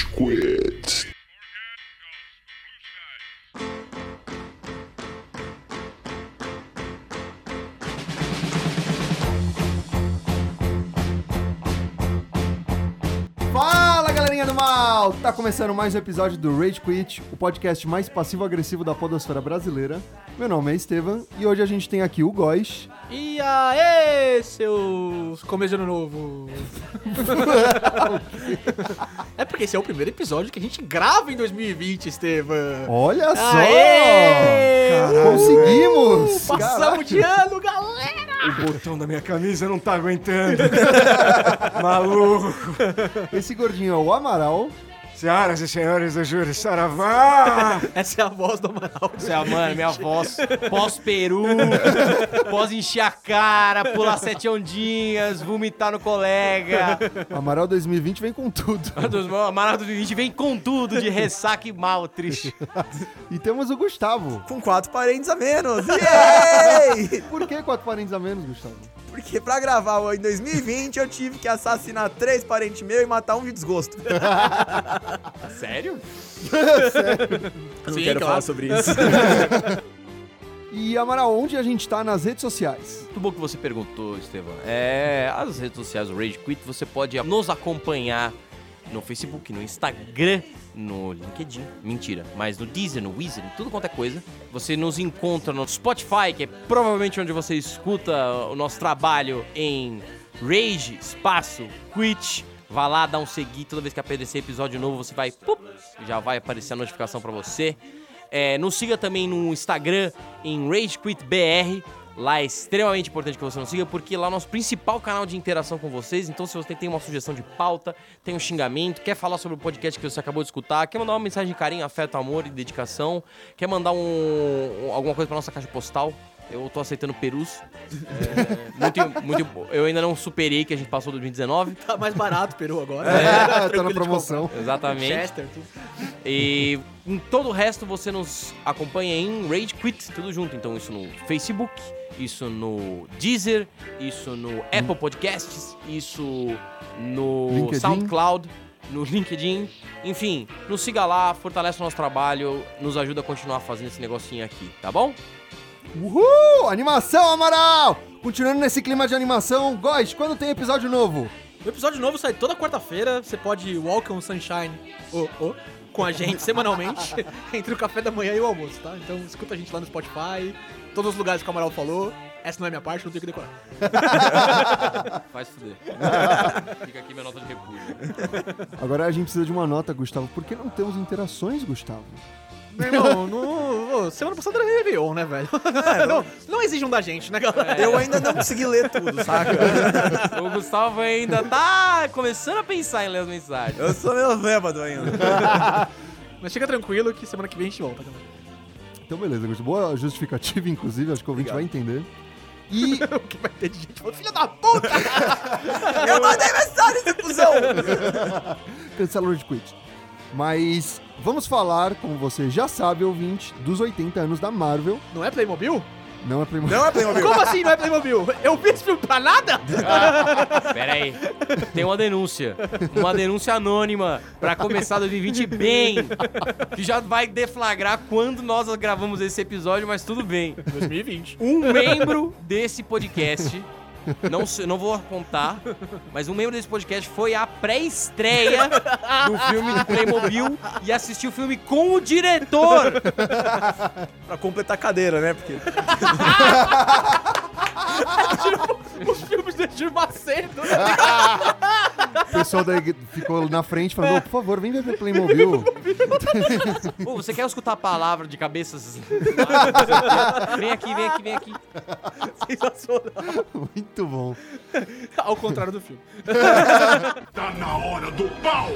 Rage Quit. Mal! Tá começando mais um episódio do Rage Quit, o podcast mais passivo-agressivo da podosfera brasileira. Meu nome é Estevam e hoje a gente tem aqui o Góis. E aê, seus começo de ano novo. é porque esse é o primeiro episódio que a gente grava em 2020, Estevam. Olha só! Aê! Conseguimos! Uh, passamos de ano, galera! O botão da minha camisa não tá aguentando. Maluco. Esse gordinho é o Amaral. Senhoras e senhores do Júri Saravá. Essa é a voz do Amaral. Essa é a mano, minha voz pós-peru, pós encher a cara, pular sete ondinhas, vomitar no colega. Amaral 2020 vem com tudo. Amaral 2020 vem com tudo de ressaca e mal, triste. E temos o Gustavo. com quatro parentes a menos. Yay! Por que quatro parentes a menos, Gustavo? Porque pra gravar em 2020 eu tive que assassinar três parentes meus e matar um de desgosto. Sério? Eu não Sim, quero claro. falar sobre isso. E Amaral, onde a gente tá nas redes sociais? Muito bom que você perguntou, Estevão. É, as redes sociais do Rage Quit, você pode nos acompanhar no Facebook, no Instagram, no LinkedIn, mentira, mas no Deezer, no Weezer, em tudo quanto é coisa. Você nos encontra no Spotify, que é provavelmente onde você escuta o nosso trabalho em Rage, espaço, Quit. Vá lá, dá um seguir, toda vez que aparecer episódio novo, você vai, pup, já vai aparecer a notificação pra você. É, nos siga também no Instagram, em RageQuitBR. Lá é extremamente importante que você nos siga, porque lá é o nosso principal canal de interação com vocês. Então, se você tem uma sugestão de pauta, tem um xingamento, quer falar sobre o podcast que você acabou de escutar, quer mandar uma mensagem de carinho, afeto, amor e dedicação, quer mandar um, um- alguma coisa pra nossa caixa postal, eu tô aceitando perus. É, muito, muito, eu ainda não superei que a gente passou 2019. Tá mais barato, Peru, agora. tá Tranquilo na de promoção. Exatamente. Chester, tudo. E em todo o resto você nos acompanha em Rage Quit, tudo junto. Então isso no Facebook, isso no Deezer, isso no Apple Podcasts, isso no LinkedIn. SoundCloud, no LinkedIn. Enfim, nos siga lá, fortalece o nosso trabalho, nos ajuda a continuar fazendo esse negocinho aqui, tá bom? Uhul! Animação, Amaral! Continuando nesse clima de animação, Góis, quando tem episódio novo? O episódio novo sai toda quarta-feira. Você pode Walk on Sunshine oh, oh, com a gente semanalmente entre o café da manhã e o almoço, tá? Então escuta a gente lá no Spotify, todos os lugares que o Amaral falou. Essa não é minha parte, não tenho que decorar. Faz fuder. Fica aqui minha nota de repúdio. Agora a gente precisa de uma nota, Gustavo. Por que não temos interações, Gustavo? Meu irmão, no, semana passada era Réveillon, né, velho? não, não exijam da gente, né, galera? Eu ainda não consegui ler tudo, saca? O Gustavo ainda tá começando a pensar em ler as mensagens. Eu sou meio bêbado ainda. Mas fica tranquilo que semana que vem a gente volta, galera. Então, beleza, Gustavo. Boa justificativa, inclusive, acho que o ouvinte vai entender. E O que vai ter de gente falando, filha da puta! Eu mandei mensagem, seu cuzão! cancela o Quit. Mas vamos falar, como você já sabe, ouvinte, dos 80 anos da Marvel. Não é Playmobil? Não é Playmobil. Não é Playmobil. Como assim não é Playmobil? Eu vi esse filme pra nada? Pera aí. Tem uma denúncia. Uma denúncia anônima pra começar 2020 bem. Que já vai deflagrar quando nós gravamos esse episódio, mas tudo bem. 2020. Um membro desse podcast, não, não vou apontar, mas um membro desse podcast foi à pré-estreia do filme do Playmobil e assistiu o filme com o diretor. Pra completar a cadeira, né? Porque Os filmes do Edir Macedo. né? O pessoal daí ficou na frente falando, "Ô, por favor, vem ver Playmobil. Pô, você quer escutar a palavra de cabeças? vem aqui, vem aqui, vem aqui. Sensacional. Muito bom. Ao contrário do filme. Tá na hora do pau!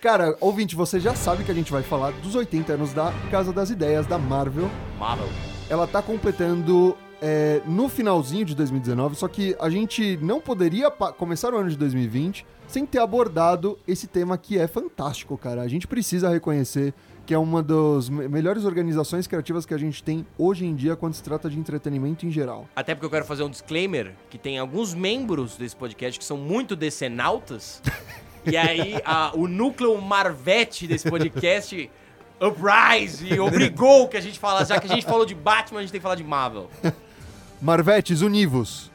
Cara, ouvinte, você já sabe que a gente vai falar dos 80 anos da Casa das Ideias, da Marvel. Marvel. Ela tá completando é, no finalzinho de 2019, só que a gente não poderia começar o ano de 2020 sem ter abordado esse tema que é fantástico, cara. A gente precisa reconhecer que é uma das me- melhores organizações criativas que a gente tem hoje em dia quando se trata de entretenimento em geral. Até porque eu quero fazer um disclaimer que tem alguns membros desse podcast que são muito decenautas. e aí a- o núcleo Marvete desse podcast uprise obrigou que a gente falasse. Já que a gente falou de Batman, a gente tem que falar de Marvel. Marvetes, univos!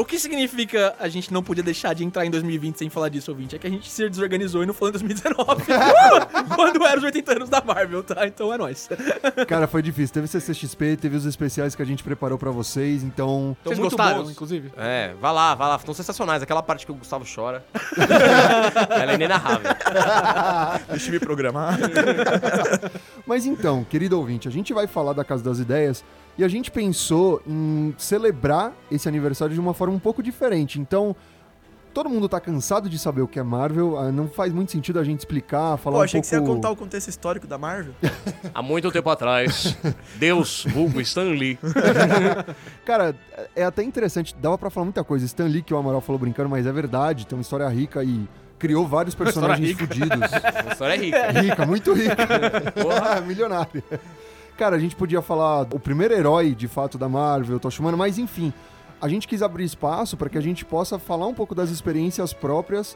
O que significa a gente não podia deixar de entrar em 2020 sem falar disso, ouvinte? É que a gente se desorganizou e não falou em 2019. quando era os 80 anos da Marvel, tá? Então é nóis. Cara, foi difícil. Teve CCXP, teve os especiais que a gente preparou pra vocês, então... Tão Vocês muito gostaram, bons. inclusive? É, vai lá, vai lá. Estão sensacionais. Aquela parte que o Gustavo chora. Ela é inenarrável. Deixa eu me programar. Mas então, querido ouvinte, a gente vai falar da Casa das Ideias e a gente pensou em celebrar esse aniversário de uma forma um pouco diferente. Então, todo mundo tá cansado de saber o que é Marvel, ah, não faz muito sentido a gente explicar, falar Pô, um achei pouco... que você ia contar o contexto histórico da Marvel. Há muito tempo atrás, Deus, vulgo Stan Lee, Cara, é até interessante, dava pra falar muita coisa. Stan Lee, que o Amaral falou brincando, mas é verdade, tem uma história rica e criou vários personagens rica. fudidos. a história é rica. rica, muito rica. Milionária. Cara, a gente podia falar o primeiro herói, de fato, da Marvel, Tocha Humana, mas enfim, a gente quis abrir espaço para que a gente possa falar um pouco das experiências próprias,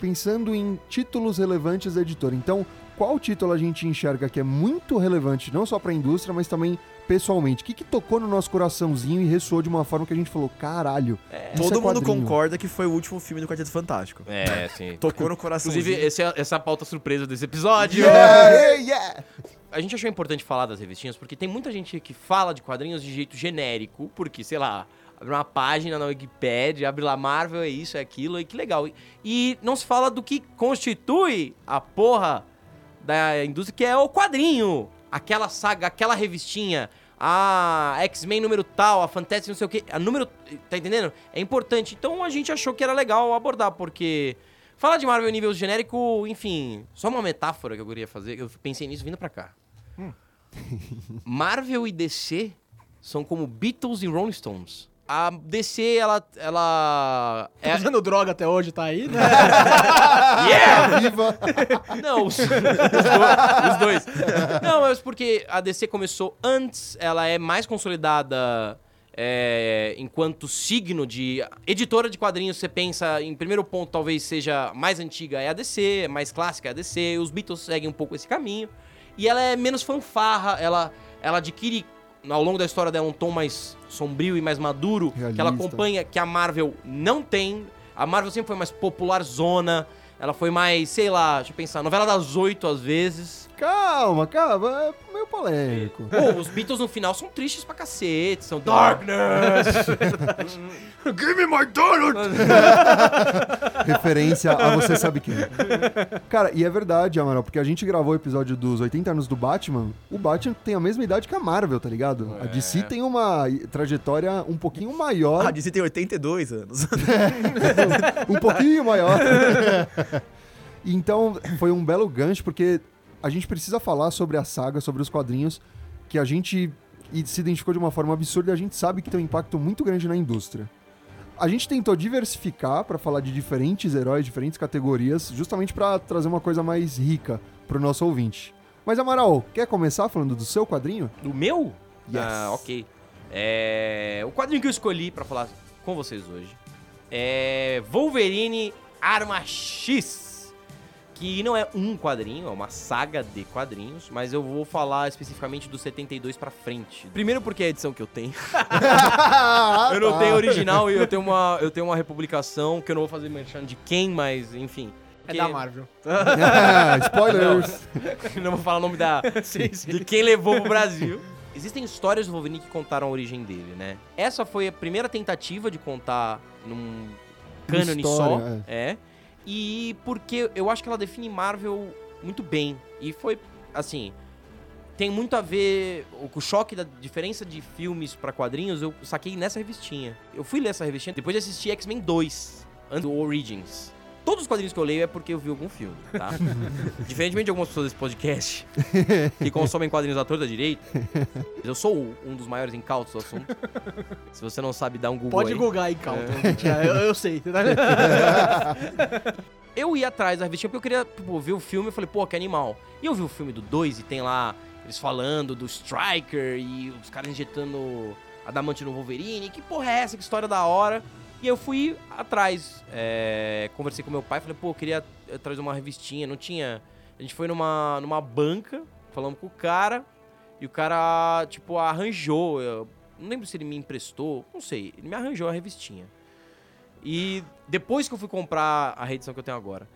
pensando em títulos relevantes da editora. Então, qual título a gente enxerga que é muito relevante, não só para a indústria, mas também pessoalmente? O que, que tocou no nosso coraçãozinho e ressoou de uma forma que a gente falou, caralho, isso Todo é mundo quadrinho." concorda que foi o último filme do Quarteto Fantástico. É, sim. Tocou no coração. Inclusive, esse é- essa é a pauta surpresa desse episódio. Yeah, yeah, yeah. A gente achou importante falar das revistinhas porque tem muita gente que fala de quadrinhos de jeito genérico, porque, sei lá, abre uma página na Wikipedia, abre lá Marvel, é isso, é aquilo, e que legal. E, e não se fala do que constitui a porra da indústria, que é o quadrinho. Aquela saga, aquela revistinha, a X-Men número tal, a Fantastic não sei o que, a número... Tá entendendo? É importante. Então a gente achou que era legal abordar, porque... Falar de Marvel nível genérico, enfim, só uma metáfora que eu queria fazer, eu pensei nisso vindo pra cá. Marvel e DC são como Beatles e Rolling Stones. A DC, ela. ela Tá é, usando droga até hoje, tá aí, né? yeah! Viva! Não, os, os dois, os dois. Não, mas porque a DC começou antes, ela é mais consolidada é, enquanto signo de. Editora de quadrinhos, você pensa, em primeiro ponto, talvez seja mais antiga, é a DC, mais clássica é a DC, os Beatles seguem um pouco esse caminho. E ela é menos fanfarra, ela, ela adquire. Ao longo da história dela, um tom mais sombrio e mais maduro, que ela Realista. acompanha, que a Marvel não tem. A Marvel sempre foi mais popular zona, ela foi mais, sei lá, deixa eu pensar, novela das oito às vezes. Calma, calma, é meio polêmico. Pô, os Beatles no final são tristes pra cacete, são Darkness! Give me my donut! Referência a você sabe quem. Cara, e é verdade, Amaral, porque a gente gravou o episódio dos 80 anos do Batman. O Batman tem a mesma idade que a Marvel, tá ligado? A DC tem uma trajetória um pouquinho maior. A DC tem 82 anos. um pouquinho maior. então, foi um belo gancho, porque a gente precisa falar sobre a saga, sobre os quadrinhos, que a gente se identificou de uma forma absurda e a gente sabe que tem um impacto muito grande na indústria. A gente tentou diversificar para falar de diferentes heróis, diferentes categorias, justamente para trazer uma coisa mais rica pro nosso ouvinte. Mas Amaral, quer começar falando do seu quadrinho? Do meu? Yes. Ah, ok. É, o quadrinho que eu escolhi pra falar com vocês hoje é Wolverine Arma X. Que não é um quadrinho, é uma saga de quadrinhos, mas eu vou falar especificamente do 72 pra frente. Primeiro porque é a edição que eu tenho. eu não tenho original e eu tenho uma, eu tenho uma republicação que eu não vou fazer merchan de quem, mas enfim. É Que- da Marvel. Spoilers! não vou falar o nome da, sim, sim. de quem levou pro Brasil. Existem histórias do Wolverine que contaram a origem dele, né? Essa foi a primeira tentativa de contar num cânone só. história, É. E porque eu acho que ela define Marvel muito bem. E foi, assim, tem muito a ver com o choque da diferença de filmes pra quadrinhos, eu saquei nessa revistinha. Eu fui ler essa revistinha depois de assistir X-Men 2, antes do Origins. Todos os quadrinhos que eu leio é porque eu vi algum filme, tá? Diferentemente de algumas pessoas desse podcast que consomem quadrinhos à torta direito, eu sou um dos maiores incautos do assunto. Se você não sabe, dá um Google Pode aí. googar aí, calma. Eu, eu sei. tá? eu ia atrás da revistinha porque eu queria tipo, ver o filme. Eu falei, pô, que animal. E eu vi o filme do 2 e tem lá eles falando do Striker e os caras injetando adamante no Wolverine. Que porra é essa? Que história da hora. E eu fui atrás. é, conversei com meu pai. Falei, pô, eu queria eh, trazer uma revistinha. Não tinha. A gente foi numa, numa banca, falamos com o cara. E o cara, tipo, arranjou. Eu não lembro se ele me emprestou. Não sei. Ele me arranjou a revistinha. E depois que eu fui comprar a reedição que eu tenho agora.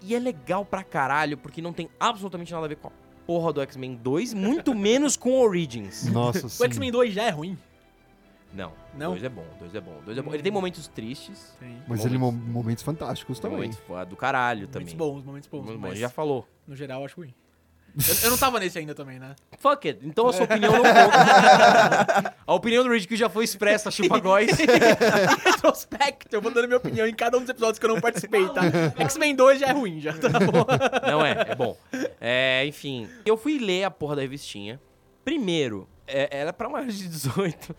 E é legal pra caralho, porque não tem absolutamente nada a ver com a porra do X-Men 2, muito menos com Origins. Nossa, sim. O X-Men 2 já é ruim. Não. Não? Dois é bom, dois é bom, dois é bom. Ele tem momentos tristes. Tem. Mas ele mo- momentos fantásticos Tem também. momentos do caralho Momentos também. bons, momentos bons. Momentos bons, mas já falou. no geral eu acho ruim. Eu, eu não tava nesse ainda também, né? Fuck it. Então a sua opinião não conta. a opinião do Ridge que já foi expressa, chupa góis. Retrospecto, eu vou dando minha opinião em cada um dos episódios que eu não participei, tá? X-Men 2 já é ruim, já tá bom. Não é, é bom. É, enfim, eu fui ler a porra da revistinha. Primeiro, é, ela é pra maiores de 18.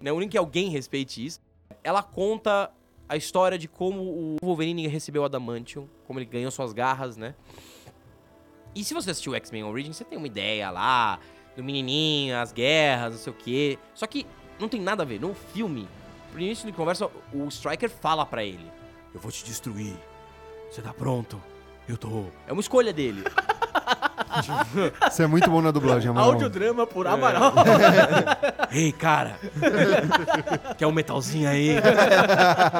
Não é único que alguém respeite isso. Ela conta a história de como o Wolverine recebeu o Adamantium, como ele ganhou suas garras, né? E se você assistiu X-Men Origins, você tem uma ideia lá do menininho, as guerras, não sei o quê. Só que não tem nada a ver. No filme, no início de conversa, o Striker fala pra ele: Eu vou te destruir. Você tá pronto? Eu tô. É uma escolha dele. Você é muito bom na dublagem, Amaral. Audiodrama por Amaral. Ei, cara! Quer um metalzinho aí?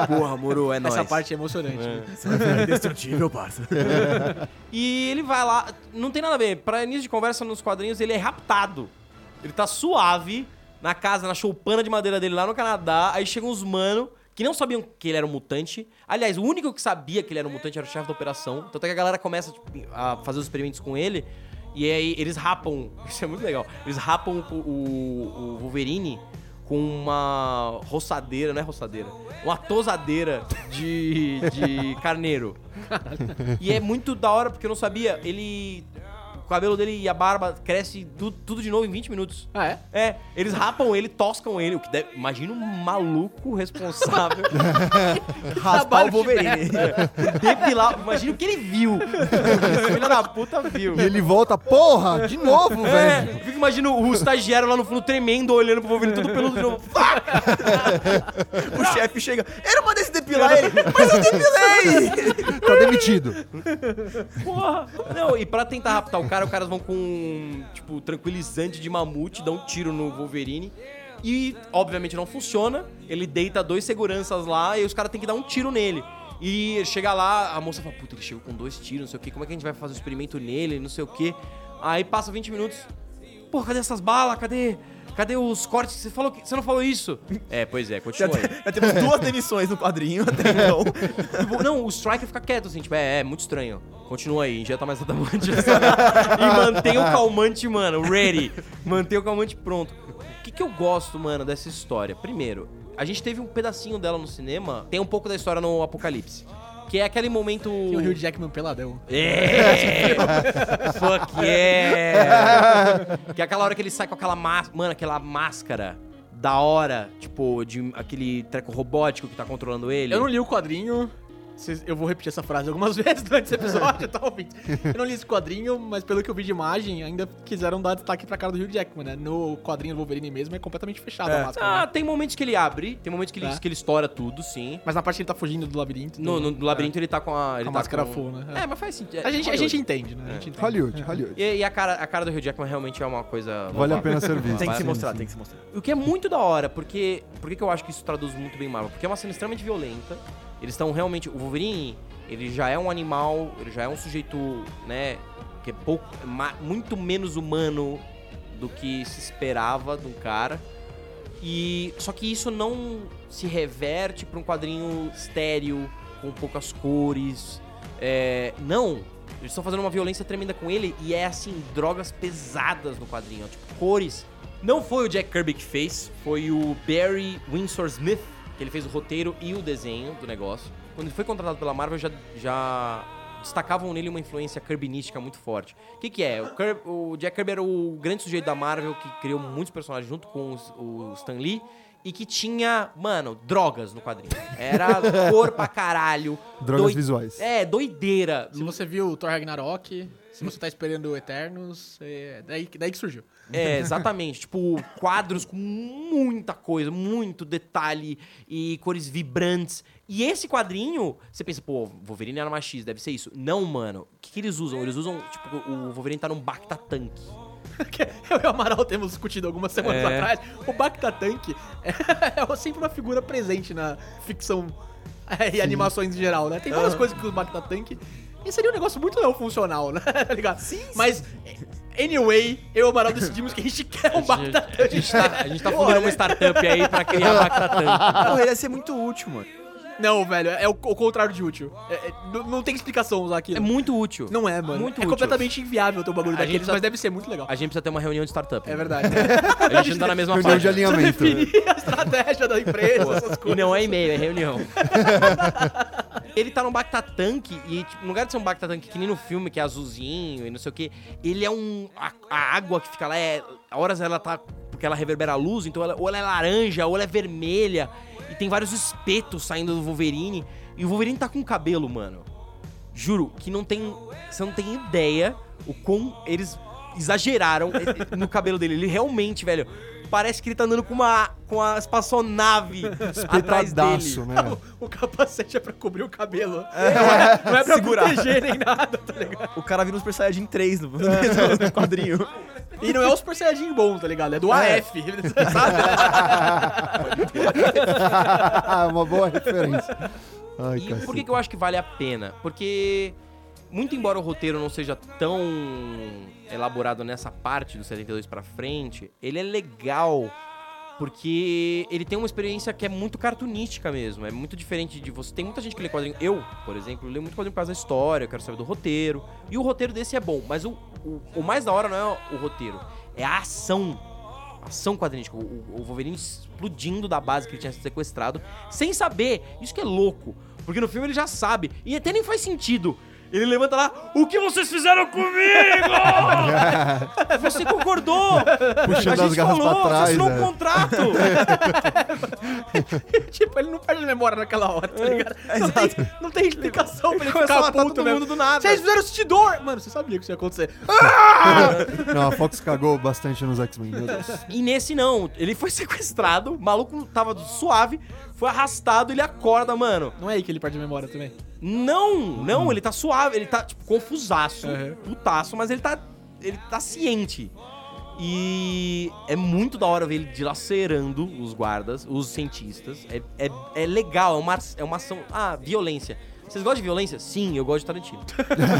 Porra, moro, é nóis. Essa parte é emocionante. É. Indestrutível, parça. E ele vai lá. Não tem nada a ver. Pra início de conversa nos quadrinhos, ele é raptado. Ele tá suave na casa, na choupana de madeira dele lá no Canadá. Aí chegam uns mano que não sabiam que ele era um mutante. Aliás, o único que sabia que ele era um mutante era o chefe da operação. Tanto é que a galera começa tipo, a fazer os experimentos com ele. E aí eles rapam. Isso é muito legal. Eles rapam o, o- o Wolverine com uma roçadeira, não é roçadeira, uma tosadeira de, de carneiro. E é muito da hora, porque eu não sabia. Ele. O cabelo dele e a barba cresce tu- tudo de novo em 20 minutos. Ah, é? É, eles rapam ele, toscam ele. O que deve, imagina um maluco responsável. Raspar o Wolverine. depilar. Imagina o que ele viu. Filho da puta viu. E ele volta, porra, de novo, É, velho. eu fico imaginando o estagiário lá no fundo tremendo, olhando pro Wolverine tudo peludo de novo. O chefe chega. Eu não mandei se depilar ele, mas eu depilei! Tá demitido. Porra! Não, e pra tentar raptar o cara, os caras vão com, tipo, tranquilizante de mamute, dão um tiro no Wolverine. E, obviamente, não funciona. Ele deita dois seguranças lá e os caras têm que dar um tiro nele. E chega lá, a moça fala, puta, ele chegou com dois tiros, não sei o que, como é que a gente vai fazer o experimento nele, não sei o que. Aí passa 20 minutos. Pô, cadê essas balas? Cadê? Cadê os cortes? Você falou que. Você não falou isso? É, pois é, continua aí. já temos duas demissões no quadrinho até então. Tipo, Não, o Striker fica quieto, assim, tipo, é, é muito estranho. Continua aí, injeta mais adamante. e mantém o calmante, mano, ready. Mantém o calmante pronto. O que, que eu gosto, mano, dessa história? Primeiro, a gente teve um pedacinho dela no cinema, tem um pouco da história no Apocalipse. Que é aquele momento. E o Hugh Jackman peladão. É! Fuck yeah! que é aquela hora que ele sai com aquela máscara. Mano, aquela máscara da hora, tipo, de aquele treco robótico que tá controlando ele. Eu não li o quadrinho. Eu vou repetir essa frase algumas vezes durante esse episódio, tá ouvindo? Eu não li esse quadrinho, mas pelo que eu vi de imagem, ainda quiseram dar destaque pra cara do Hugh Jackman, né? No quadrinho do Wolverine mesmo é completamente fechado a máscara. Ah, né? tem momentos que ele abre, tem momentos que ele, Tá. que ele estoura tudo, sim. Mas na parte que ele tá fugindo do labirinto. No, no- do- no labirinto ele tá com a. Ele Com a tá máscara com- full, né? É, mas faz sentido. É. A gente, a gente entende, né? A gente entende. Hollywood, Hollywood. E, e a, cara, a cara do Hugh Jackman realmente é uma coisa. Vale a pena ser visto. Tem que se Sim, mostrar, sim. tem que se mostrar. O que é muito da hora, porque. Por que que eu acho que isso traduz muito bem Marvel? Porque é uma cena extremamente violenta. Eles estão realmente. O Wolverine, ele já é um animal, ele já é um sujeito, né? Que é pouco. muito menos humano do que se esperava de um cara. E. Só que isso não se reverte pra um quadrinho estéreo, com poucas cores. É, não. Eles estão fazendo uma violência tremenda com ele e é assim, drogas pesadas no quadrinho, ó, tipo, cores. Não foi o Jack Kirby que fez, foi o Barry Windsor Smith, que ele fez o roteiro e o desenho do negócio. Quando ele foi contratado pela Marvel, já, já destacavam nele uma influência kirbynística muito forte. O que, que é? O, Kirby- o Jack Kirby era o grande sujeito da Marvel que criou muitos personagens junto com os- o Stan Lee e que tinha, mano, drogas no quadrinho. Era cor pra caralho. Drogas doi- visuais. É, doideira. Se você viu o Thor Ragnarok, se você tá esperando Eternos, é daí, daí que surgiu. É, exatamente. tipo, quadros com muita coisa, muito detalhe e cores vibrantes. E esse quadrinho, você pensa, pô, Wolverine era uma X, deve ser isso. Não, mano. O que, que eles usam? Eles usam, tipo, o Wolverine tá num Bacta Tank. Eu e o Amaral temos discutido algumas semanas É. atrás. O Bacta Tank é, é sempre uma figura presente na ficção é, e animações em geral, né? Tem várias coisas que o Bacta Tank. E seria um negócio muito não funcional, né? tá ligado? Sim, Mas, anyway, eu e o Amaral decidimos que a gente quer um Bacta Tank. A gente tá, a gente tá fundando uma startup aí pra criar Bacta Tank. Porra, ele ia ser muito útil, mano. Não, velho, é o, o contrário de útil. É- é- não, não tem explicação usar aquilo. É muito útil. Não é, mano. Muito é útil. completamente inviável ter um bagulho A gente daqueles, precisa- mas deve ser muito legal. A gente precisa ter uma reunião de startup. É verdade. A gente não tá na mesma Reunião de página. alinhamento. né? Definir a estratégia da empresa, essas E coisas. não é e-mail, é reunião. Ele tá num Bacta Tank e, tipo, no lugar de ser um Bacta Tank que nem no filme, que é azulzinho e não sei o que, ele é um. A, a água que fica lá é. A horas ela tá. Porque ela reverbera a luz, então ela, ou ela é laranja, ou ela é vermelha. E tem vários espetos saindo do Wolverine. E o Wolverine tá com cabelo, mano. Juro, que não tem. Você não tem ideia o quão eles exageraram no cabelo dele. Ele realmente, velho. Parece que ele tá andando com uma, com uma espaçonave atrás dele. Né? O, o capacete é pra cobrir o cabelo. Não, é, não é pra Segurar. proteger nem nada, tá ligado? O cara vira um Super Saiyajin 3 no, no quadrinho. E não é o Super Saiyajin bom, tá ligado? É do AF, sabe? Uma boa referência. Ai, E cacete. por que, que eu acho que vale a pena? Porque, muito embora o roteiro não seja tão elaborado nessa parte do 72 pra frente, ele é legal porque ele tem uma experiência que é muito cartunística mesmo. É muito diferente de você. Tem muita gente que lê quadrinho. Eu, por exemplo, leio muito quadrinho por causa da história, eu quero saber do roteiro. E o roteiro desse é bom, mas o, o, o mais da hora não é o roteiro, é a ação. A Ação quadrinística, o, o- o Wolverine explodindo da base que ele tinha sido sequestrado, sem saber. Isso que é louco. Porque no filme ele já sabe. E até nem faz sentido. Ele levanta lá, o que vocês fizeram comigo? Você concordou! Puxando a gente falou, pra trás. você assinou né? um contrato! tipo, ele não perde a memória naquela hora, tá ligado? Não tem, não tem explicação pra ele ficar puto todo mesmo. mundo do nada. Vocês fizeram sentir dor! Mano, você sabia que isso ia acontecer. Não, a Fox cagou bastante nos X-Men, meu Deus. E nesse não, ele foi sequestrado, o maluco tava suave, foi arrastado, ele acorda, mano. Não é aí que ele perde a memória também. Não, não, ele tá suave, ele tá, tipo, confusaço, Uhum. putaço, mas ele tá. Ele tá ciente. E é muito da hora ver ele dilacerando os guardas, os cientistas. É, é, é legal, é uma, é uma ação. Ah, violência. Vocês gostam de violência? Sim, eu gosto de Tarantino.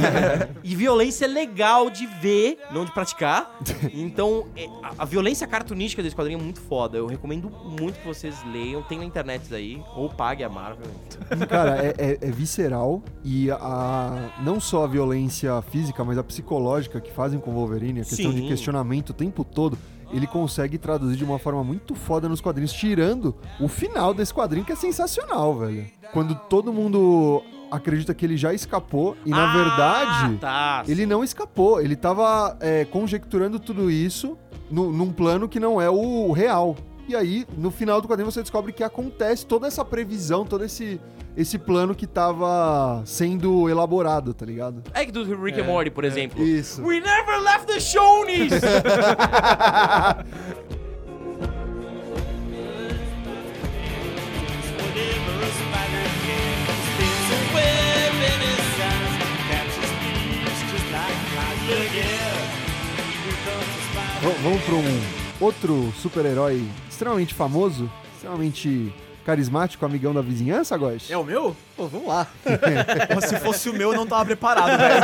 e violência é legal de ver, não de praticar. Então, é, a, a violência cartunística desse quadrinho é muito foda. Eu recomendo muito que vocês leiam. Tem na internet aí, ou pague a Marvel. Cara, é, é- é visceral e a, não só a violência física, mas a psicológica que fazem com o Wolverine, a questão de Sim. questionamento o tempo todo, ele consegue traduzir de uma forma muito foda nos quadrinhos, tirando o final desse quadrinho que é sensacional, velho. Quando todo mundo acredita que ele já escapou e na Ah, verdade tá, ele não escapou, ele tava é, conjecturando tudo isso no- num plano que não é o real. E aí, no final do quadrinho, você descobre que acontece toda essa previsão, todo esse, esse plano que tava sendo elaborado, tá ligado? É que do Rick and Morty, por exemplo. Isso. We never left the Shonies! Vamos pra um outro super-herói extremamente famoso, extremamente carismático, amigão da vizinhança, Góis? É o meu? Pô, vamos lá. Pô, Se fosse o meu, eu não tava preparado, velho.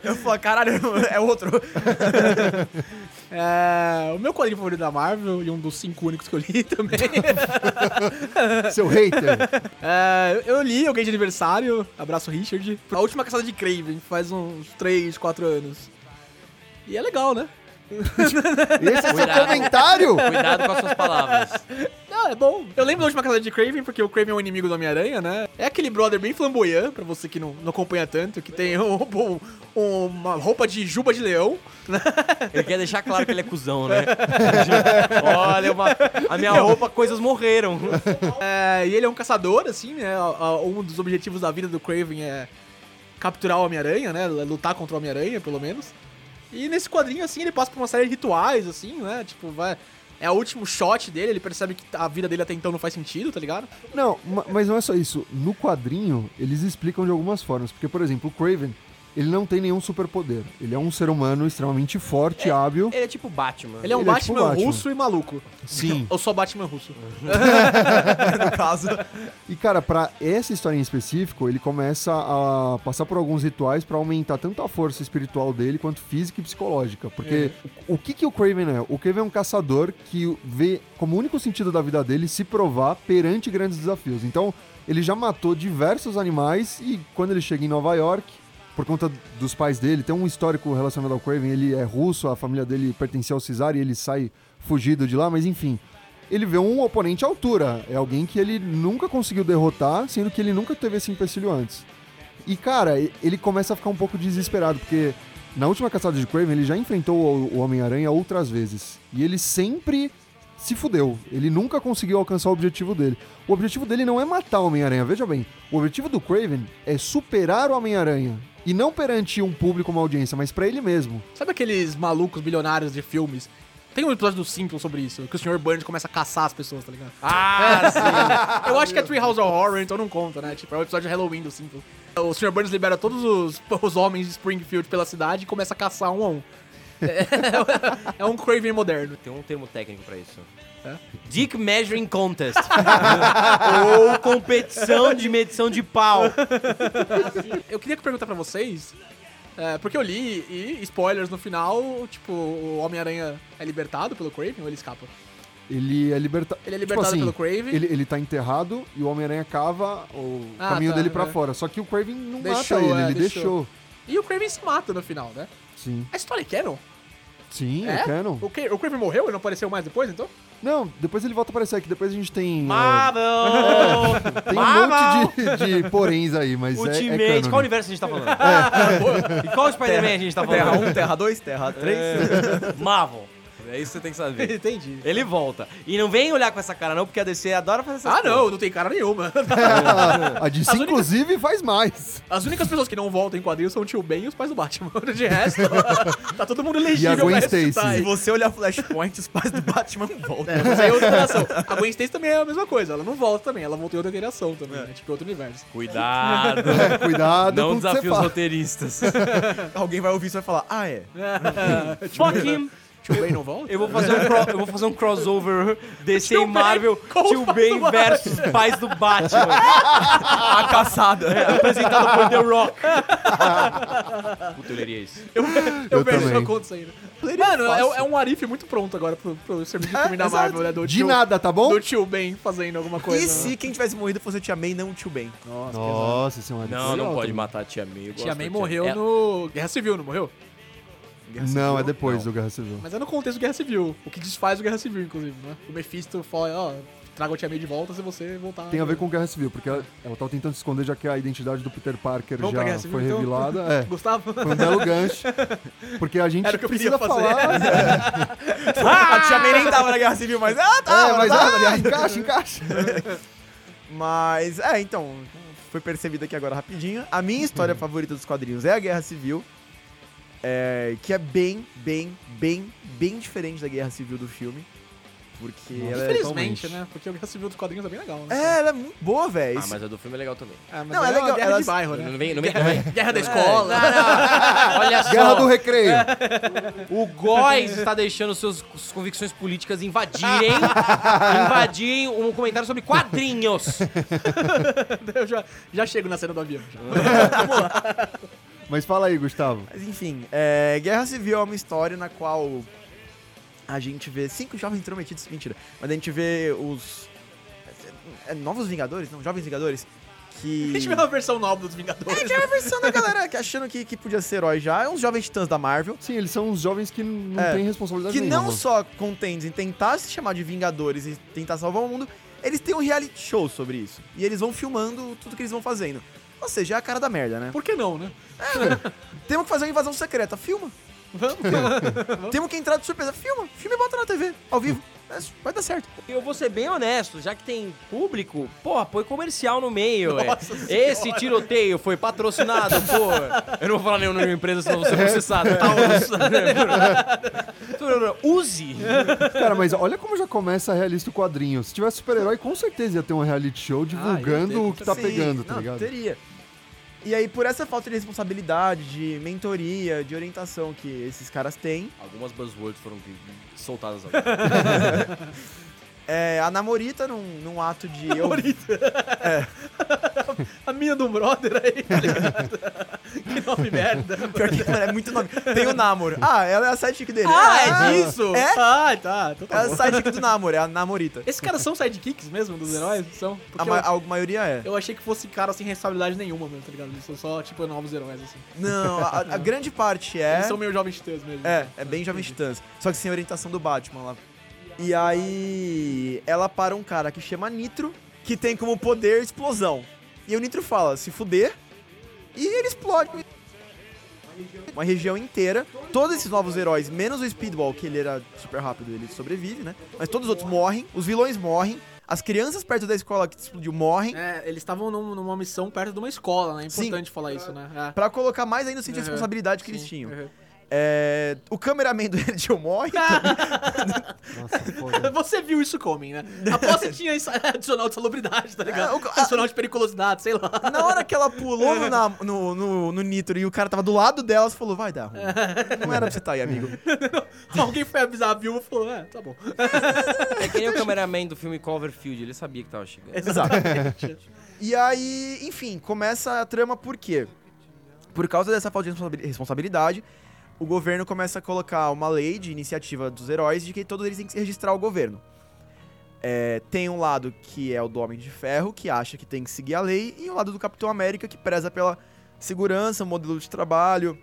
Eu falei, caralho, é outro. É, o meu quadrinho favorito da Marvel e um dos cinco únicos que eu li também. Seu hater. É, eu li alguém de aniversário, abraço Richard, a última caçada de Craven, faz uns 3, 4 anos. E é legal, né? Esse é seu Cuidado. comentário? Cuidado com as suas palavras. Não, é bom. Eu lembro da última casa de Craven, porque o Craven é o inimigo do Homem-Aranha, né? É aquele brother bem flamboyant, pra você que não, não acompanha tanto, que tem um- um- uma roupa de juba de leão. Ele quer deixar claro que ele é cuzão, né? Olha, uma- a minha roupa, coisas morreram. É, e ele é um caçador, assim, né? Um dos objetivos da vida do Craven é capturar o Homem-Aranha, né? Lutar contra o Homem-Aranha, pelo menos. E nesse quadrinho, assim, ele passa por uma série de rituais, assim, né? Tipo, vai. É o último shot dele, ele percebe que a vida dele até então não faz sentido, tá ligado? Não, ma- mas não é só isso. No quadrinho, eles explicam de algumas formas. Porque, por exemplo, o Craven, ele não tem nenhum superpoder. Ele é um ser humano extremamente forte, hábil. Ele é tipo Batman. Ele é um Ele é tipo Batman, Batman. russo e maluco. Sim. Ou só Batman russo. no caso. E, cara, pra essa história em específico, ele começa a passar por alguns rituais pra aumentar tanto a força espiritual dele quanto física e psicológica. Porque o, o que, que o Craven é? O Craven é um caçador que vê como único sentido da vida dele se provar perante grandes desafios. Então, ele já matou diversos animais e quando ele chega em Nova York, por conta dos pais dele, tem um histórico relacionado ao Craven, ele é russo, a família dele pertencia ao Cesar e ele sai fugido de lá, mas enfim ele vê um oponente à altura. É alguém que ele nunca conseguiu derrotar, sendo que ele nunca teve esse empecilho antes. E, cara, ele começa a ficar um pouco desesperado, porque na última caçada de Craven ele já enfrentou o Homem-Aranha outras vezes. E ele sempre se fudeu. Ele nunca conseguiu alcançar o objetivo dele. O objetivo dele não é matar o Homem-Aranha, veja bem. O objetivo do Craven é superar o Homem-Aranha. E não perante um público, uma audiência, mas pra ele mesmo. Sabe aqueles malucos bilionários de filmes? Tem um episódio do Simpsons sobre isso, que o Sr. Burns começa a caçar as pessoas, tá ligado? Ah, sim. Eu acho que é Treehouse of Horror, então não conta, né? Tipo, é o episódio de Halloween do Simpsons. O Sr. Burns libera todos os, os homens de Springfield pela cidade e começa a caçar um a um. É, um Craven moderno. Tem um termo técnico pra isso. É? Dick Measuring Contest. Ou competição de medição de pau. Eu queria perguntar pra vocês, é, porque eu li e, spoilers, no final, tipo, o Homem-Aranha é libertado pelo Craven ou ele escapa? Ele é libertado. Ele é libertado pelo Craven. Ele, ele tá enterrado e o Homem-Aranha cava o Ah, caminho tá, dele pra é. fora. Só que o Craven não Deixou, mata ele, é, ele deixou. deixou. E o Craven se mata no final, né? Sim. A história é canon? Sim, É? é canon. O, Cra- o Craven morreu e não apareceu mais depois, então? Não, depois ele volta a aparecer aqui. Depois a gente tem. é, Marvel! tem um monte de, de poréns aí, mas é, é Ultimate. canon. Qual universo a gente tá falando? E qual Spider-Man a gente tá Terra falando? 1, Terra 2, Terra 3. Marvel. É isso que você tem que saber. Entendi. Ele volta. E não vem olhar com essa cara, não, porque a DC adora fazer essas Ah, coisas. não, não tem cara nenhuma. A DC, As únicas- inclusive, faz mais. As únicas pessoas que não voltam em quadrinhos são o tio Ben e os pais do Batman. De resto, tá todo mundo E a legível Gwen pra Stacy. ressuscitar Se você olhar Flashpoint, os pais do Batman voltam. É, mas aí é outra geração. A Gwen Stacy também é a mesma coisa, ela não volta também, ela volta em outra geração também, né? Tipo, outro universo. Cuidado. É, cuidado não com o que você desafie os fala. roteiristas. Alguém vai ouvir isso e vai falar, ah, é. Fuck him. Tio Ben não volta? Eu vou fazer um, cro- eu vou fazer um crossover DC e Marvel, Tio Ben versus pais do Batman. A caçada. apresentado por The Rock. Puta, eu leria isso. Eu, Eu vejo também. isso aí. né? Mano, é, é um Arif muito pronto agora pro, pro serviço de filme da exato. Marvel, né? Do De tio, nada, tá bom? Do tio Ben fazendo alguma coisa. E né? se quem tivesse morrido fosse o Tia May não o Tio Ben? Nossa, Nossa, esse é um Não, não pode matar a Tia May. eu Tia gosto May da morreu May. no Guerra Civil, não morreu? Não, é depois do Guerra Civil. Mas é no contexto do Guerra Civil. O que desfaz o Guerra Civil, inclusive, né? O Mephisto fala, ó, traga o Tia May de volta se você voltar. Tem a ver com Guerra Civil, porque ela, ela tava tentando se esconder já que a identidade do Peter Parker Vamos já Guerra Civil, foi então? revelada. É, Gustavo? foi um belo gancho. Porque a gente Era o que eu precisa fazer. falar. A Tia May nem tava na Guerra Civil, mas... Ah, tá, é, mas tá. ah, encaixa, encaixa. Mas, é, então, foi percebido aqui agora rapidinho. A minha história favorita dos quadrinhos é a Guerra Civil, é, que é bem, bem, bem, bem diferente da Guerra Civil do filme. Porque ela é... Infelizmente, totalmente. né? Porque o Guerra Civil dos quadrinhos é bem legal, né? É, ela é muito boa, velho. Ah, mas a do filme é legal também. É, mas Não, é, é legal, guerra de bairro, né? Não vem, não vem, Guerra, guerra da escola. Olha Guerra só, do Recreio. o Góis está deixando suas, convicções políticas invadirem, invadirem um comentário sobre quadrinhos. Eu já, já chego na cena do avião. já. Mas fala aí, Gustavo. Mas enfim, é, Guerra Civil é uma história na qual a gente vê cinco jovens intrometidos, mentira, mas a gente vê os é, Novos Vingadores, não, Jovens Vingadores, A que... gente vê uma versão nova dos Vingadores. É a versão da galera que achando que, que podia ser herói já. É uns jovens titãs da Marvel. Sim, eles são uns jovens que não É. têm responsabilidade Que nenhuma. não só contentes em tentar se chamar de Vingadores e tentar salvar o mundo, eles têm um reality show sobre isso. E eles vão filmando tudo que eles vão fazendo. Ou seja, é a cara da merda, né? Por que não, né? Temos que fazer uma invasão secreta. Filma. Vamos. Temos que entrar de surpresa. Filma. Filma e bota na TV, ao vivo. É, Vai dar certo. Eu vou ser bem honesto, já que tem público, porra, põe comercial no meio. é. Nossa Esse tiroteio foi patrocinado por. Eu não vou falar nenhuma empresa, senão vou ser processado. Taurus. Use! Cara, mas olha como já começa realista o quadrinho. Se tivesse super-herói, com certeza ia ter um reality show divulgando ia ter, o que tá Sim, pegando, tá não, ligado? Teria. E aí, por essa falta de responsabilidade, de mentoria, de orientação que esses caras têm, Algumas buzzwords foram soltadas agora. é, a Namorita, num, num ato de. eu- Favorita. A minha do brother aí, tá ligado? que nome merda. Pior que mano, é muito nome. Tem o Namor. Ah, ela é a sidekick dele. Ah, é disso? É? Ah, tá. Então É tá a bom. sidekick do Namor, é a Namorita. Esses caras são sidekicks mesmo dos heróis? São? A, ma- eu, a maioria é. eu achei que fosse cara sem responsabilidade nenhuma mesmo, tá ligado? Eles são só, tipo, novos heróis, assim. Não, a, a grande parte é. Eles são meio jovens titãs mesmo. É, é bem Jovem Titãs. Só que sem orientação do Batman lá. E aí, ela para um cara que chama Nitro, que tem como poder explosão. E o Nitro fala, se fuder, e ele explode. Uma região inteira. Todos esses novos heróis, menos o Speedball, que ele era super rápido, ele sobrevive, né? Mas todos os outros morrem, os vilões morrem, as crianças perto da escola que explodiu morrem. É, eles estavam num- numa missão perto de uma escola, né? É Sim. importante falar isso, né? É. Pra colocar mais ainda o senso de Uhum, responsabilidade que eles sim, tinham. uhum. É, o cameraman do Jill morre. Nossa, foda. Você viu isso coming, né? Aposto que tinha adicional de salubridade, tá ligado? É, o- Adicional de periculosidade, sei lá. Na hora que ela pulou no, na- no, no- no nitro e o cara tava do lado dela, você falou, vai dar ruim. Não era pra você estar aí, amigo. Alguém foi avisar a viúva e falou, é, tá bom. É que nem o cameraman do filme Cloverfield, ele sabia que tava chegando. Exatamente. E aí, enfim, começa a trama por quê? Por causa dessa falta de responsabil- responsabilidade, o governo começa a colocar uma lei de iniciativa dos heróis de que todos eles têm que se registrar ao governo. É, tem um lado que é o do Homem de Ferro, que acha que tem que seguir a lei, e o lado do Capitão América, que preza pela segurança, modelo de trabalho.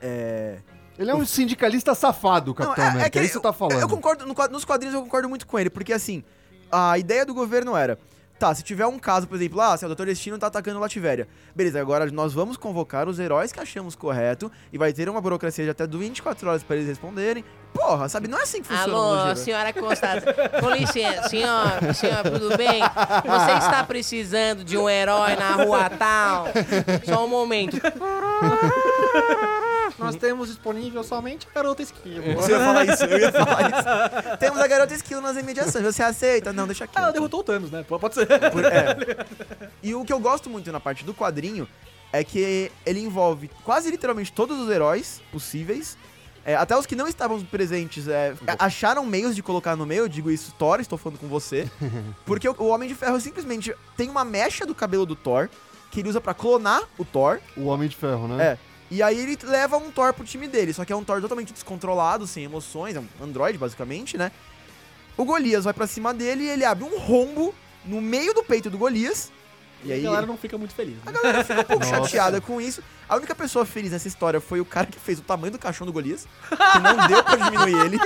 É, Ele é um sindicalista safado, o Capitão Não, América. É, isso que você tá falando. Eu concordo, no nos quadrinhos eu concordo muito com ele, porque assim, a ideia do governo era, tá, se tiver um caso, por exemplo, ah, se o Dr. Destino tá atacando Lativéria, beleza, agora nós vamos convocar os heróis que achamos correto, e vai ter uma burocracia de até 24 horas pra eles responderem. Porra, sabe, não é assim que funciona Alô, senhora Costa, com licença, senhora, senhora, tudo bem? Você está precisando de um herói na rua tal? Só um momento. Nós temos disponível somente a garota esquiva. Você ia falar isso, eu ia falar isso. Temos a garota skill nas imediações, você aceita? Não, deixa aqui. Ah, ela derrotou o Thanos, né? Pô, Pode ser. Por- é. E o que eu gosto muito na parte do quadrinho é que ele envolve quase literalmente todos os heróis possíveis. É, até os que não estavam presentes é, acharam meios de colocar no meio, eu digo isso, Thor, estou falando com você. Porque o, o Homem de Ferro simplesmente tem uma mecha do cabelo do Thor, que ele usa pra clonar o Thor. O Homem de Ferro, né? É. E aí ele leva um Thor pro time dele, só que é um Thor totalmente descontrolado, sem emoções, é um android basicamente, né? O Golias vai pra cima dele e ele abre um rombo no meio do peito do Golias. E aí a galera não fica muito feliz. a Né? galera fica um pouco chateada com isso. A única pessoa feliz nessa história foi o cara que fez o tamanho do caixão do Golias, que não deu pra diminuir ele.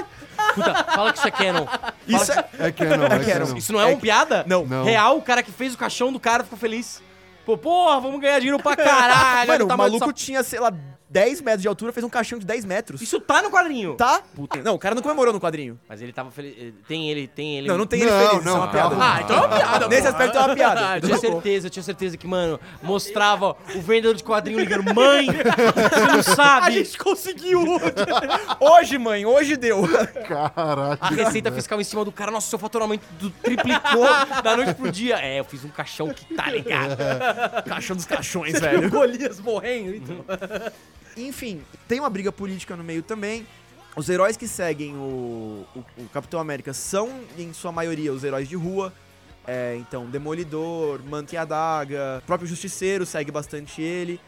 Puta, fala que isso é canon. Fala Isso que- é... É Canon, é Canon. Canon. Isso não é, um piada? Não. Não. Real, o cara que fez o caixão do cara ficou feliz. Pô, porra, vamos ganhar dinheiro pra caralho. Mano, olha o maluco dessa- tinha, sei lá, 10 metros de altura, fez um caixão de 10 metros. Isso tá no quadrinho. Tá? Puta. Não, o cara não comemorou no quadrinho. Mas ele tava feliz. Tem ele, tem ele. Não, não tem ele Não, feliz, isso é não, uma piada. calma. Ah, então é uma piada. Nesse pô. aspecto é uma piada. Eu tinha certeza, eu tinha certeza que, mano, mostrava o vendedor de quadrinho ligando, mãe, você não A sabe. gente conseguiu! Hoje, mãe, hoje deu. Caraca. A receita fiscal em cima do cara, nossa, seu faturamento triplicou da noite pro dia. É, eu fiz um caixão que tá ligado. Caixão dos caixões, velho. Golias morrendo. Então. Enfim, tem uma briga política no meio também. Os heróis que seguem o, o- o Capitão América são, em sua maioria, os heróis de rua. É, então, Demolidor, Manta e Adaga, o próprio Justiceiro segue bastante ele.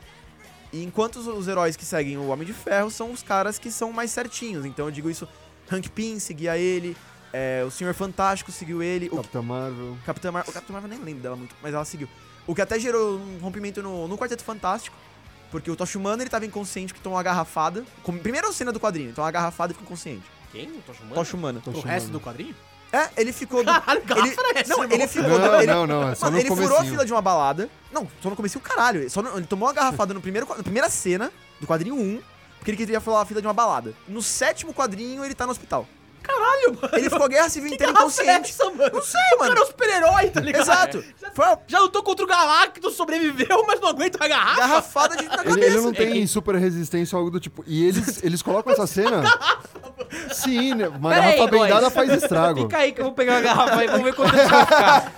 E enquanto os, os heróis que seguem o Homem de Ferro são os caras que são mais certinhos. Então eu digo isso, Hank Pym seguia ele, é, o Senhor Fantástico seguiu ele, o Capitão Marvel. Capitão Marvel. O Capitão Marvel nem lembro dela muito, mas ela seguiu. O que até gerou um rompimento no, no Quarteto Fantástico. Porque o Tocha Humana, ele tava inconsciente, que tomou uma garrafada. Com, primeira cena do quadrinho, tomou uma garrafada e ficou inconsciente. Quem? O Humana. Tô O resto do quadrinho? É, ele ficou... Caralho, ele, é essa, não, ele ficou... Não, ele, não, não, é só Mano, no ele furou a comecinho. fila de uma balada. Não, só no começo o caralho. Só no- ele tomou uma garrafada no primeiro, na primeira cena do quadrinho 1, porque ele queria falar a fila de uma balada. No sétimo quadrinho, ele tá no hospital. Caralho, mano. Ele ficou a guerra civil inteira é inconsciente. essa, mano? Não sei, O mano. cara é um super-herói, tá ligado? Exato. Foi uma Já lutou contra o Galactus, sobreviveu, mas não aguenta a garrafa. garrafada de na Ele, cabeça. ele não tem super resistência ou algo do tipo. E eles, eles colocam essa cena. Sim, né? Uma Pera aí, garrafa bem boys. dada faz estrago. Fica aí que eu vou pegar uma garrafa aí, vamos ver quanto vai ficar.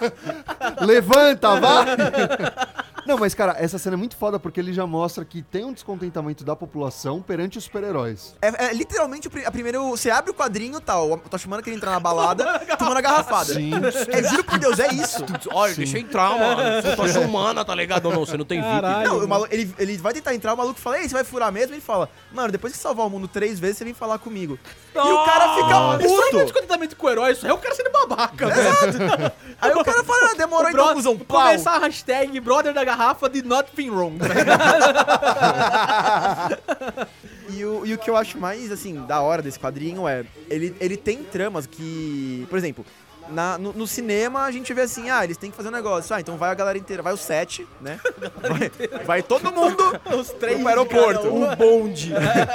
Levanta, vá! Não, mas cara, essa cena é muito foda porque ele já mostra que tem um descontentamento da população perante os super-heróis. É, é literalmente a primeiro. Você abre o quadrinho e tal. O Toshimana quer entrar na balada, tomando a garrafada. Sim. É, juro por Deus, é isso. Olha, deixa eu entrar, mano. Eu Tocha Humana, tá ligado? Não, você não tem VIP. Não, o malu- ele, ele vai tentar entrar, o maluco fala, ei, você vai furar mesmo? Ele fala, mano, depois que salvar o mundo três vezes, você vem falar comigo. E o cara fica Isso aí não é puto. descontentamento com o herói, isso aí é o cara sendo babaca, velho. Aí o cara fala, ah, demorou então, cuzão. Pau. Começar a hashtag brother da garrafa de nothing wrong. tá E o, e o que eu acho mais, assim, da hora desse quadrinho é, ele, ele tem tramas que, por exemplo, na, no, no cinema a gente vê assim, ah, eles têm que fazer um negócio, ah, então vai a galera inteira, vai o sete, né? Vai, vai todo mundo Os três pro aeroporto, um. o bonde.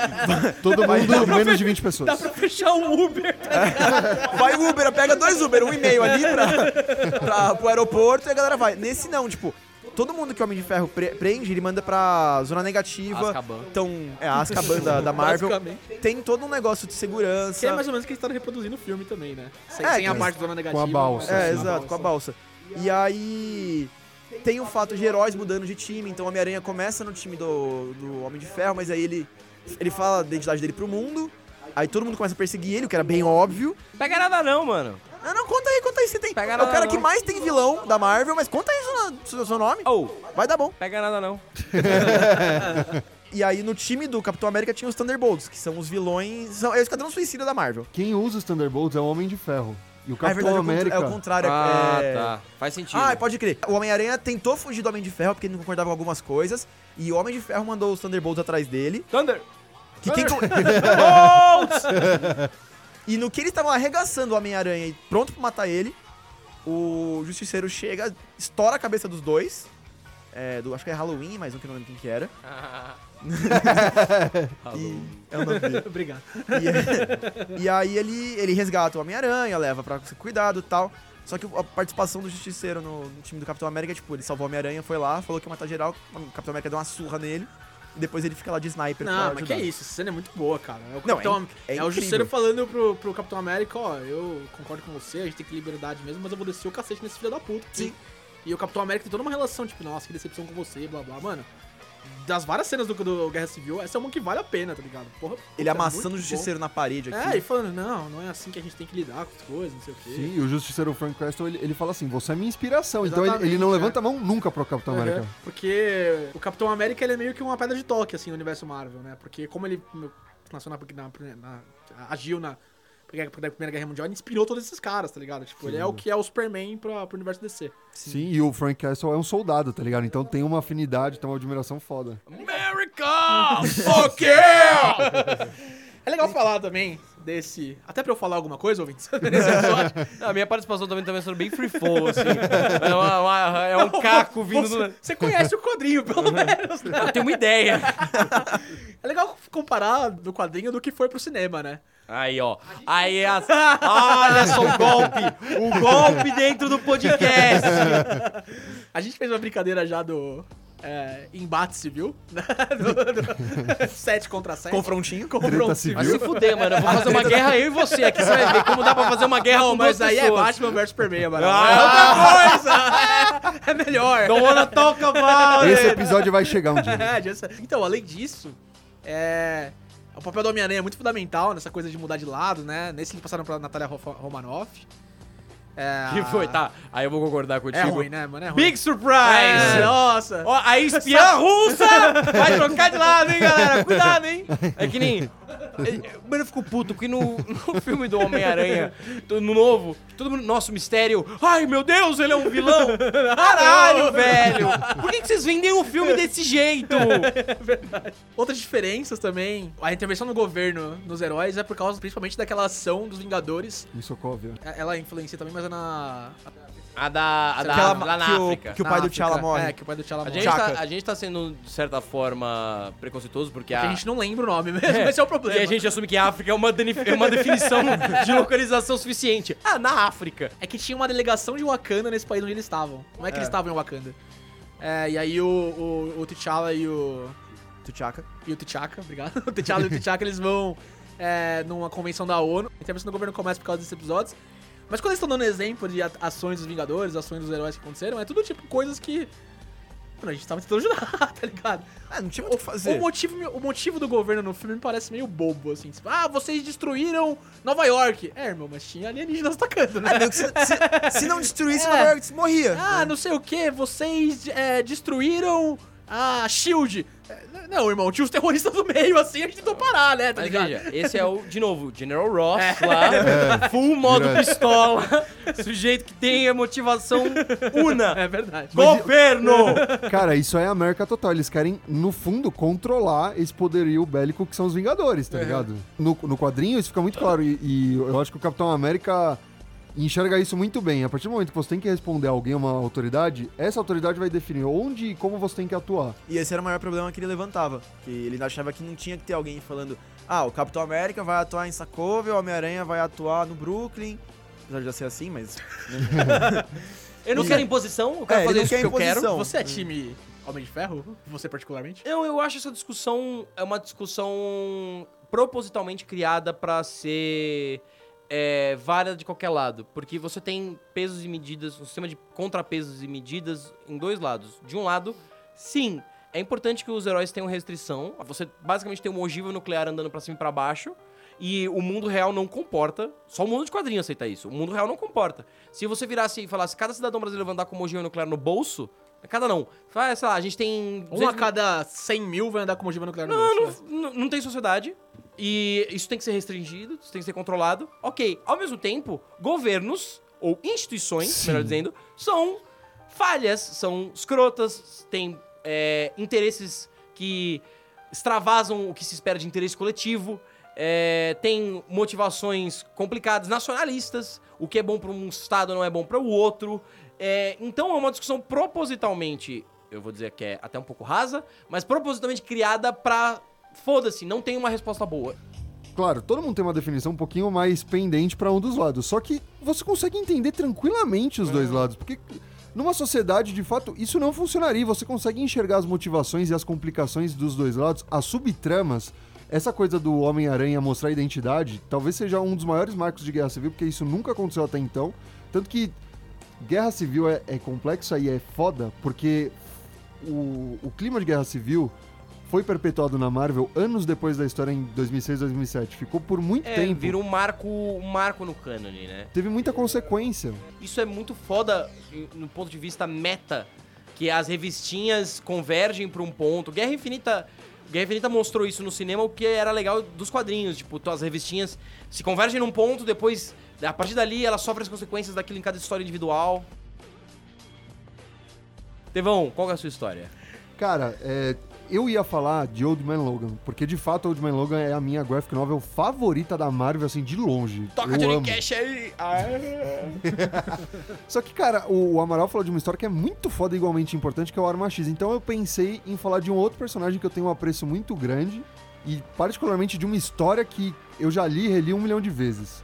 Todo mundo, menos de 20 Dá pessoas. pra fechar um Uber. tá Vai o Uber, pega dois Uber, um e meio ali pra, pra, pro aeroporto e a galera vai. Nesse não, tipo, todo mundo que o Homem de Ferro pre- prende, ele manda pra zona negativa. Azkaban. Então, é a Azkaban da, da Marvel. Tem todo um negócio de segurança. Que é mais ou menos o que eles estão reproduzindo no filme também, né? Sem, É, sem a que- parte da zona negativa. com a balsa, mas- É, assim. exato, com a balsa. E aí. Tem o fato de heróis mudando de time, então o Homem-Aranha começa no time do, do Homem de Ferro, mas aí ele, ele fala da identidade dele pro mundo, aí todo mundo começa a perseguir ele, o que era bem óbvio. Pega nada não, mano. Ah, não, conta aí, conta aí, você tem. Pega é o nada cara não. que mais tem vilão da Marvel, mas conta aí seu, seu, seu nome. Oh, Vai dar bom. pega nada não. E aí no time do Capitão América tinha os Thunderbolts, que são os vilões. São, é o Esquadrão Suicida da Marvel. Quem usa os Thunderbolts é o Homem de Ferro. E o Ah, é Capitão verdade, é o América. é o contrário. Ah, é... tá. Faz sentido. Ah, pode crer. O Homem-Aranha tentou fugir do Homem de Ferro porque ele não concordava com algumas coisas. E o Homem de Ferro mandou os Thunderbolts atrás dele. Thunder. Que quem co- e no que eles estavam arregaçando o Homem-Aranha e pronto pra matar ele, o Justiceiro chega, estoura a cabeça dos dois. É, do, acho que é Halloween, mas um que eu não lembro quem que era. E, é o nome dele. Obrigado. E, e aí ele, ele resgata o Homem-Aranha, leva pra ser cuidado e tal. Só que a participação do Justiceiro no, no time do Capitão América, tipo, ele salvou o Homem-Aranha, foi lá, falou que ia matar geral, o Capitão América deu uma surra nele, e depois ele fica lá de sniper Não, mas que é isso, essa cena é muito boa, cara. É o, Não, Capitão, é é é o. Justiceiro falando pro, pro Capitão América, ó, eu concordo com você, a gente tem que liberdade mesmo, mas eu vou descer o cacete nesse filho da puta. Sim. E o Capitão América tem toda uma relação, tipo, nossa, que decepção com você, blá blá, mano. Das várias cenas do, do Guerra Civil, essa é uma que vale a pena, tá ligado? Porra, Ele puta, amassando o muito Justiceiro na parede bom. aqui. É, e falando, não, não é assim que a gente tem que lidar com as coisas, não sei o quê. Sim, e o Justiceiro Frank Castle, ele, ele fala assim, você é minha inspiração. então ele, Exatamente, ele não é. levanta a mão nunca pro Capitão Uhum, América. Porque o Capitão América ele é meio que uma pedra de toque, assim, no universo Marvel, né? Porque como ele nasceu na, na- na- agiu na, na Primeira Guerra Mundial, ele inspirou todos esses caras, tá ligado? Tipo, ele é o que é o Superman pra, pro universo DC. Sim. e o Frank Castle é um soldado, tá ligado? Então tem uma afinidade, tem uma admiração foda. America! Fuck yeah! É legal falar também desse... Até pra eu falar alguma coisa, ouvintes, nesse episódio. A minha participação também tá sendo bem free flow, assim. É, uma- uma- é um caco vindo Você, do... você conhece o quadrinho, pelo menos, né? Eu tenho uma ideia. É legal comparar do quadrinho do que foi pro cinema, né? Aí, ó. Aí, as... olha só o golpe. O golpe dentro do podcast. A gente fez uma brincadeira já do é, embate civil, né? Do, do 7 contra 7. Confrontinho. Vai civil. se fuder, mano. Eu vou fazer uma guerra eu e você aqui. Você vai ver como dá pra fazer uma guerra Não, com mas duas aí é pessoas. Batman vs Superman, mano. Ah. é outra coisa! É, é melhor. Don't wanna talk about Esse it. episódio vai chegar um dia. É, Então, além disso, é... o papel do Homem-Aranha é muito fundamental nessa coisa de mudar de lado, né? Nesse eles passaram pra Natália Romanoff. É, Que foi, tá. Aí eu vou concordar É contigo. ruim, né, mano? É ruim. Big surprise! É, nossa. Ó, a espiã russa vai trocar de lado, hein, galera? Cuidado, hein? É que nem. é, Mano, eu fico puto, porque no, no filme do Homem-Aranha, no novo, todo mundo. Nossa, o mistério. Ai, meu Deus, ele é um vilão! Caralho, velho! Que, vocês vendem um filme desse jeito? Outras diferenças também. A intervenção do governo nos heróis é por causa principalmente daquela ação dos Vingadores. Em Sokovia. É- Ela influencia também, mas é na. A da. A da, Aquela lá na que, o, África. que o pai do. T'Challa morre. É, que o pai do T'Challa A morre. gente, Chaka. tá, a gente tá sendo, de certa forma, preconceituoso, porque Que a. a gente não lembra o nome mesmo, esse é o problema. E a gente assume que a África é uma, é uma definição de localização suficiente. Ah, na África. É que tinha uma delegação de Wakanda nesse país onde eles estavam. Não é que eles estavam em Wakanda. É, e aí o, o, o T'Challa e o. T'Chaka. E o T'Chaka, obrigado. O T'Challa e o T'Chaka, eles vão é, numa convenção da ONU. A intervenção do governo começa por causa desses episódios. Mas quando eles estão dando exemplo de ações dos Vingadores, ações dos heróis que aconteceram, é tudo tipo coisas que. Mano, a gente tava tentando ajudar, tá ligado? Ah, não tinha muito o que fazer. O motivo, o motivo do governo no filme me parece meio bobo, assim. Tipo, ah, vocês destruíram Nova York. É, irmão, mas tinha alienígenas atacando, né? Ah, meu, se, se- se não destruísse, É. Nova York se morria. Ah, não sei o que, vocês é, destruíram a Shield. É, Não, irmão, tinha os terroristas no meio, assim, a gente tentou parar, né? Tá Mas ligado? veja, esse é o, de novo, General Ross lá, full modo direto. pistola, sujeito que tem a motivação una. É verdade. Governo! Cara, isso é América total. Eles querem, no fundo, controlar esse poderio bélico que são os Vingadores, tá ligado? No, no quadrinho isso fica muito claro. E, e eu acho que o Capitão América enxerga isso muito bem. A partir do momento que você tem que responder a alguém, uma autoridade, essa autoridade vai definir onde e como você tem que atuar. E esse era o maior problema que ele levantava. Que ele achava que não tinha que ter alguém falando ah, o Capitão América vai atuar em Sokovia, o Homem-Aranha vai atuar no Brooklyn. Apesar de já ser assim, mas... Eu não quero imposição, eu quero É, fazer isso que eu quero. Você é time Homem de Ferro? Você particularmente? Eu, eu acho essa discussão é uma discussão propositalmente criada pra ser é, válida de qualquer lado. Porque você tem pesos e medidas, um sistema de contrapesos e medidas em dois lados. De um lado, sim, é importante que os heróis tenham restrição. Você basicamente tem uma ogiva nuclear andando pra cima e pra baixo. E o mundo real não comporta. Só o mundo de quadrinhos aceita isso. O mundo real não comporta. Se você virasse e falasse cada cidadão brasileiro andar com uma ogiva nuclear no bolso. Cada não. Sei lá, a gente tem. Um 200 a cada 100 mil vai andar com ogiva nuclear no não, bolso, não, não, não tem sociedade. E isso tem que ser restringido, isso tem que ser controlado. Ok, ao mesmo tempo, governos, ou instituições, Sim. melhor dizendo, são falhas, são escrotas, têm é, interesses que extravasam o que se espera de interesse coletivo, é, tem motivações complicadas, nacionalistas, o que é bom para um estado não é bom para o outro. É, então é uma discussão propositalmente, eu vou dizer que é até um pouco rasa, mas propositalmente criada pra. Foda-se, não tem uma resposta boa. Claro, todo mundo tem uma definição um pouquinho mais pendente pra um dos lados. Só que você consegue entender tranquilamente os dois lados. Porque numa sociedade, de fato, isso não funcionaria. Você consegue enxergar as motivações e as complicações dos dois lados, as subtramas. Essa coisa do Homem-Aranha mostrar identidade talvez seja um dos maiores marcos de guerra civil, porque isso nunca aconteceu até então. Tanto que guerra civil é, é complexa e é foda, porque o, o clima de guerra civil foi perpetuado na Marvel anos depois da história em 2006, 2007. Ficou por muito É, tempo. vira um marco, um marco no cânone, né? Teve muita consequência. Isso é muito foda no ponto de vista meta, que as revistinhas convergem pra um ponto. Guerra Infinita. Guerra Infinita mostrou isso no cinema, o que era legal dos quadrinhos. Tipo, as revistinhas se convergem num ponto, depois, a partir dali, elas sofrem as consequências daquilo em cada história individual. Tevão, qual é a sua história? Cara, é, eu ia falar de Old Man Logan, porque de fato Old Man Logan é a minha graphic novel favorita da Marvel, assim, de longe. Toca eu Johnny amo. Cash aí! Só que, cara, o, o Amaral falou de uma história que é muito foda e igualmente importante, que é o Arma X. Então eu pensei em falar de um outro personagem que eu tenho um apreço muito grande, e particularmente de uma história que eu já li e reli um milhão de vezes,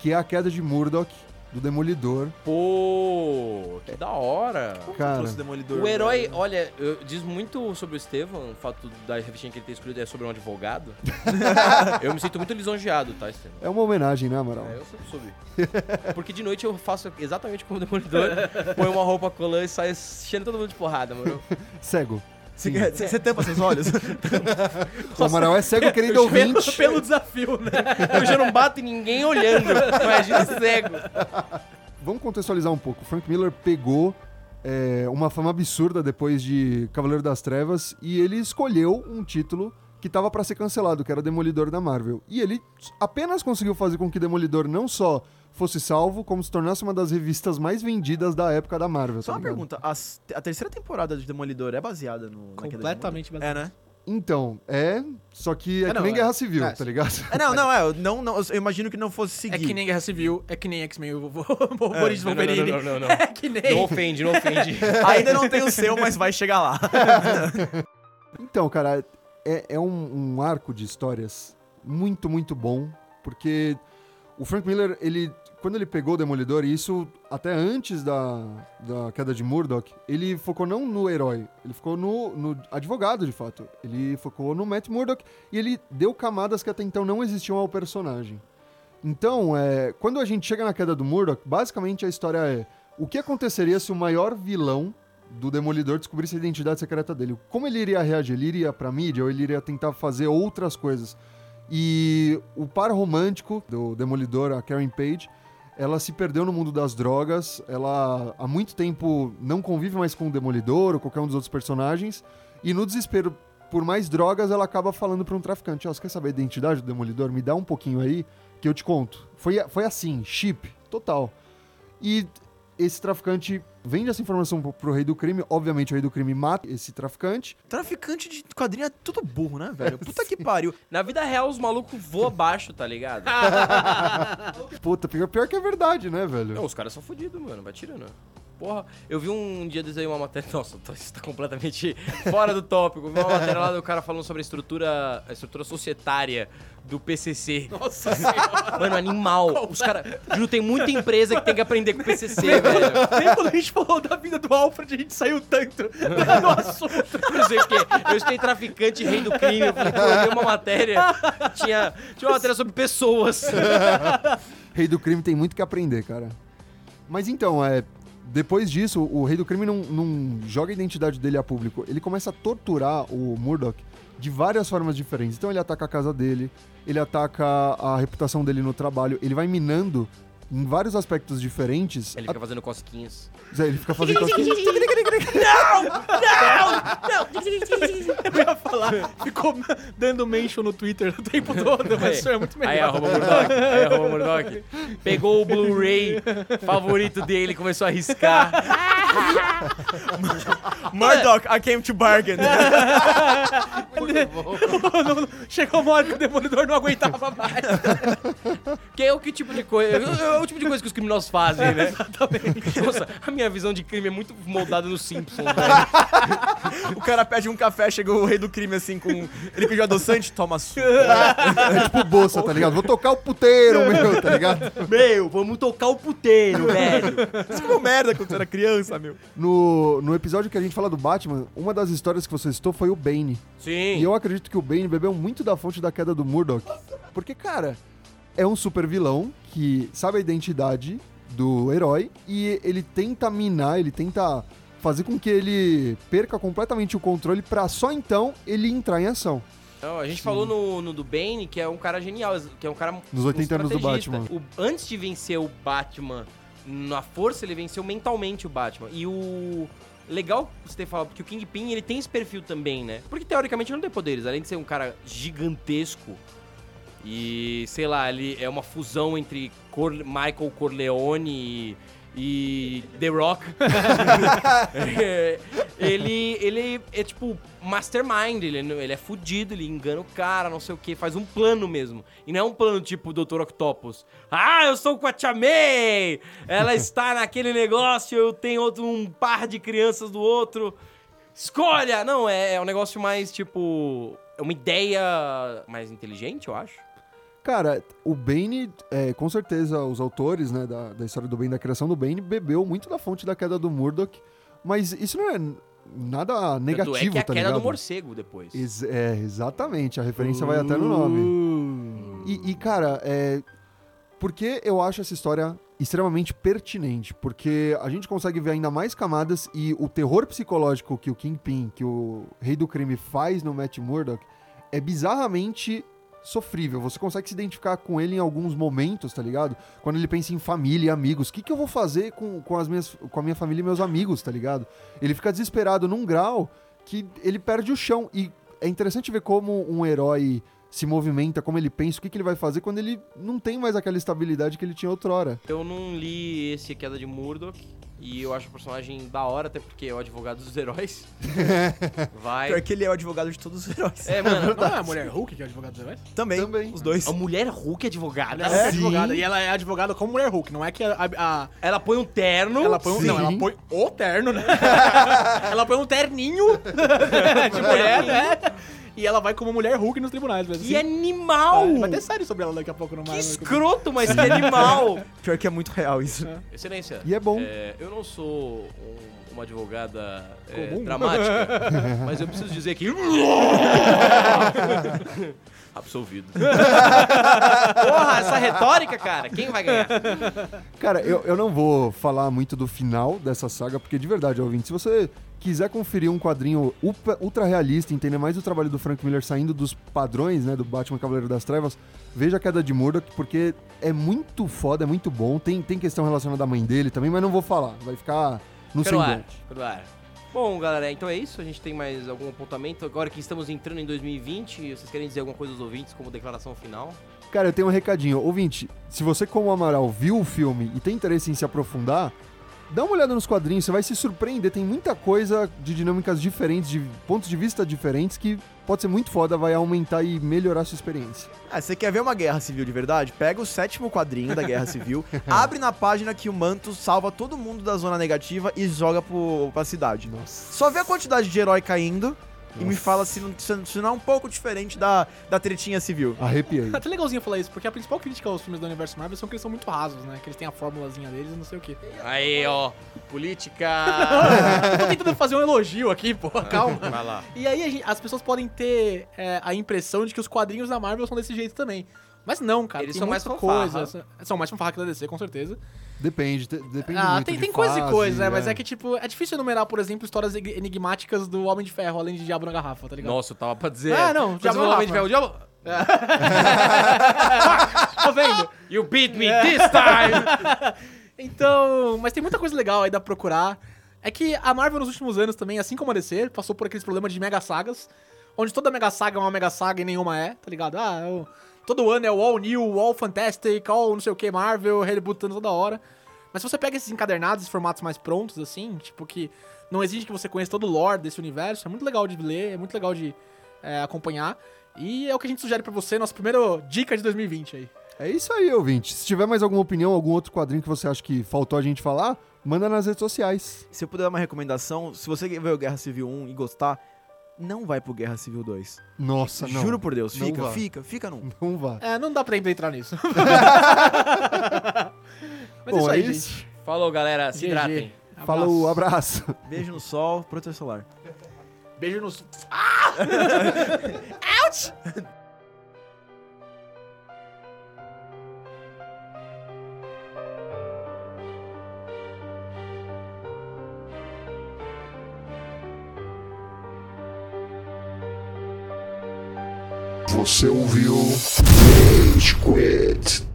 que é a queda de Murdoch, do Demolidor. Pô, que da hora! Cara, trouxe Demolidor. O herói, olha, eu- diz muito sobre o Estevam, o fato da revistinha que ele tem escolhido é sobre um advogado. eu me sinto muito lisonjeado, tá, Estevam? é uma homenagem, né, Amaral? É, eu sempre soube. Porque de noite eu faço exatamente como o Demolidor, põe uma roupa colã e sai cheirando todo mundo de porrada, mano. Cego. Você, você, você tampa seus olhos? O Amaral é cego, querido Pelo, ouvinte. pelo desafio, né? Eu já não bato em ninguém olhando, imagina cego. vamos contextualizar um pouco. Frank Miller pegou é, uma fama absurda depois de Cavaleiro das Trevas e ele escolheu um título que tava pra ser cancelado, que era Demolidor da Marvel. E ele apenas conseguiu fazer com que Demolidor não só fosse salvo, como se tornasse uma das revistas mais vendidas da época da Marvel. Só tá uma ligado? pergunta, as- a terceira temporada de Demolidor é baseada no... Completamente baseado. É, né? Então, é. Só que é, É, que não, nem é. Guerra Civil, É, tá ligado? É, não, não, é, eu não, não, eu imagino que não fosse seguir. É que nem Guerra Civil, é que nem X-Men, o Boris não, não, Wolverine. não, não, não, não. É que nem... Não ofende, não ofende. Ainda não tem o seu, mas vai chegar lá. Então, cara, é, é um, um arco de histórias muito, muito bom, porque o Frank Miller, ele, quando ele pegou o Demolidor, e isso até antes da, da queda de Murdoch, ele focou não no herói, ele focou no, no advogado, de fato. Ele focou no Matt Murdock e ele deu camadas que até então não existiam ao personagem. Então, é, quando a gente chega na queda do Murdoch, basicamente a história é o que aconteceria se o maior vilão do Demolidor descobrisse a identidade secreta dele. Como ele iria reagir? Ele iria pra mídia ou ele iria tentar fazer outras coisas? E o par romântico do Demolidor, a Karen Page, ela se perdeu no mundo das drogas. Ela há muito tempo não convive mais com o Demolidor ou qualquer um dos outros personagens. E no desespero por mais drogas, ela acaba falando pra um traficante: Ó, você quer saber a identidade do Demolidor? Me dá um pouquinho aí que eu te conto. Foi, foi assim, chip, total. E esse traficante vende essa informação pro, pro rei do crime. Obviamente, o rei do crime mata esse traficante. Traficante de quadrinho é tudo burro, né, velho? Puta que pariu. Na vida real, os malucos voam abaixo, tá ligado? Puta, pior, pior que é verdade, né, velho? Não, os caras são fodidos, mano. Vai tirando. Porra, eu vi um dia desses aí uma matéria. Nossa, isso tá completamente fora do tópico. Eu vi uma matéria lá do cara falando sobre a estrutura, a estrutura societária do PCC. Nossa senhora. Mano, animal. Os caras. Juro, tem muita empresa que tem que aprender com o PCC, velho. Nem quando a gente falou da vida do Alfred, a gente saiu tanto do assunto. Não sei o quê. Eu estudei traficante, rei do crime. Eu falei, pô, eu vi uma matéria. Tinha, tinha uma matéria sobre pessoas. Rei do crime tem muito que aprender, cara. Mas então, é. Depois disso, o rei do crime não, não joga a identidade dele a público. Ele começa a torturar o Murdoch de várias formas diferentes. Então ele ataca a casa dele, ele ataca a reputação dele no trabalho, ele vai minando em vários aspectos diferentes. Ele fica fazendo cosquinhas. A- ele fica fazendo. Eu ia falar, ficou dando mention no Twitter o tempo todo, mas isso é muito melhor. Aí, arroba Murdoch. Aí, arroba Murdoch. Pegou o Blu-ray favorito dele, começou a riscar. Murdoch, I came to bargain. Chegou uma hora que o Demolidor não aguentava mais. Que é o que tipo de coisa. É o tipo de coisa que os criminosos fazem, né? Exatamente. Nossa, a minha visão de crime é muito moldada no Simpsons, velho. o cara pede um café, chega o rei do crime assim com... Ele pediu adoçante, toma suco. É tipo bolsa, tá ligado? Vou tocar o puteiro, meu, tá ligado? Meu, vamos tocar o puteiro, velho. Você comeu merda quando você era criança, meu. No, no episódio que a gente fala do Batman, uma das histórias que você citou foi o Bane. Sim. E eu acredito que o Bane bebeu muito da fonte da queda do Murdoch. Porque, cara, é um super vilão que sabe a identidade do herói e ele tenta minar, ele tenta fazer com que ele perca completamente o controle pra só então ele entrar em ação. Não, a gente falou no, no do Bane, que é um cara genial, que é um cara. Nos 80 anos do. Batman. O- antes de vencer o Batman na força, ele venceu mentalmente o Batman. E o. Legal você ter falado, porque o Kingpin ele tem esse perfil também, né? Porque teoricamente ele não tem poderes, além de ser um cara gigantesco. E, sei lá, ele é uma fusão entre Cor- Michael Corleone e, e The Rock. É, ele, ele é tipo mastermind, ele, não- ele é fudido, ele engana o cara, não sei o que, faz um plano mesmo. E não é um plano tipo Dr. Octopus. Ah, eu sou com a Tia May! Ela está naquele negócio, eu tenho outro, um par de crianças do outro. Escolha! Não, é, é um negócio mais tipo. É uma ideia mais inteligente, eu acho. Cara, o Bane, é, com certeza, os autores né, da, da história do Bane, da criação do Bane, bebeu muito da fonte da queda do Murdoch, mas isso não é nada negativo, Tanto é que é a tá queda ligado? do morcego depois. Ex- é, exatamente, a referência vai até no nome. E, e, cara, é. Por que eu acho essa história extremamente pertinente? Porque a gente consegue ver ainda mais camadas e o terror psicológico que o Kingpin, que o Rei do Crime faz no Matt Murdock, é bizarramente sofrível. Você consegue se identificar com ele em alguns momentos, tá ligado? Quando ele pensa em família e amigos. O que, que eu vou fazer com, com, as minhas, com a minha família e meus amigos, tá ligado? Ele fica desesperado num grau que ele perde o chão. E é interessante ver como um herói se movimenta, como ele pensa, o que, que ele vai fazer quando ele não tem mais aquela estabilidade que ele tinha outrora. Eu não li esse Queda de Murdoch. E eu acho o personagem da hora, até porque é o advogado dos heróis. Vai. Pior que ele é o advogado de todos os heróis. É, mano. Não é a mulher Hulk que é o advogado dos heróis? Também, Também. os dois. A mulher Hulk é advogada. Ela é advogada. E ela é advogada como mulher Hulk. Não é que a. a- Ela põe um terno. ela põe um. Sim. Não, ela põe o terno, né? ela põe um terninho de mulher, né? E ela vai como mulher Hulk nos tribunais. Mas, assim, animal! é, vai ter série sobre ela daqui a pouco no Que escroto, mas que animal! Pior que é muito real isso. Excelência. E é bom. É, eu não sou um- uma advogada é, Comum. dramática, mas eu preciso dizer que. Absolvido. Porra, essa retórica, cara, quem vai ganhar? Cara, eu, eu não vou falar muito do final dessa saga, porque de verdade, ouvinte, se você quiser conferir um quadrinho ultra, realista, entender mais o trabalho do Frank Miller saindo dos padrões, né, do Batman Cavaleiro das Trevas, veja a Queda de Murdoch, porque é muito foda, é muito bom. Tem, tem questão relacionada à mãe dele também, mas não vou falar, vai ficar no Pelo ar. Bom, galera, então é isso. A gente tem mais algum apontamento. Agora que estamos entrando em 2020, vocês querem dizer alguma coisa aos ouvintes como declaração final? Cara, eu tenho um recadinho. Ouvinte, se você, como Amaral, viu o filme e tem interesse em se aprofundar, dá uma olhada nos quadrinhos, você vai se surpreender. Tem muita coisa de dinâmicas diferentes, de pontos de vista diferentes, que pode ser muito foda, vai aumentar e melhorar a sua experiência. Ah, você quer ver uma guerra civil de verdade? Pega o sétimo quadrinho da guerra civil, abre na página que o manto salva todo mundo da zona negativa e joga pro, pra cidade. Nossa. Só vê a quantidade de herói caindo e me fala se não, se não é um pouco diferente da, da tretinha civil. Arrepiei. É até legalzinho falar isso, porque a principal crítica aos filmes do universo Marvel são que eles são muito rasos, né? Que eles têm a formulazinha deles e não sei o quê. Aí, ó, política. Eu tô tentando fazer um elogio aqui, pô, calma. Vai lá. E aí a gente- as pessoas podem ter é, a impressão de que os quadrinhos da Marvel são desse jeito também. Mas não, cara. Eles são mais fanfarra. coisa. São mais fanfarra que da DC, com certeza. Depende, depende ah, muito tem, de tem coisa e fase, coisa, né? Mas é que, tipo, é difícil enumerar, por exemplo, histórias enigmáticas do Homem de Ferro, além de Diabo na Garrafa, tá ligado? Nossa, eu tava pra dizer. Ah, não, falou lá, Homem de Ferro, diabo. Tá vendo? You beat me this time! Então, mas tem muita coisa legal aí dá pra procurar. É que a Marvel nos últimos anos também, assim como a DC, passou por aqueles problemas de mega sagas, onde toda mega saga é uma mega saga e nenhuma é, tá ligado? Ah, o- todo ano é o All New, o All Fantastic, All não sei o que, Marvel, rebutando toda hora. Mas se você pega esses encadernados, esses formatos mais prontos, assim, tipo, que não exige que você conheça todo o lore desse universo, é muito legal de ler, é muito legal de é, acompanhar. E é o que a gente sugere pra você, nossa primeira dica de 2020 aí. É isso aí, ouvinte. Se tiver mais alguma opinião, algum outro quadrinho que você acha que faltou a gente falar, manda nas redes sociais. Se eu puder dar uma recomendação, se você ver o Guerra Civil 1 e gostar, não vai pro Guerra Civil 2. Nossa, não. Juro por Deus, Não fica, vá. fica, fica não. Não vá. É, não dá pra entrar nisso. Mas Bom, é isso aí, é isso. gente. Falou, galera. Se GG. hidratem. Falou, abraço. Beijo no sol, protetor solar. Beijo nos. Você ouviu Rage Quit.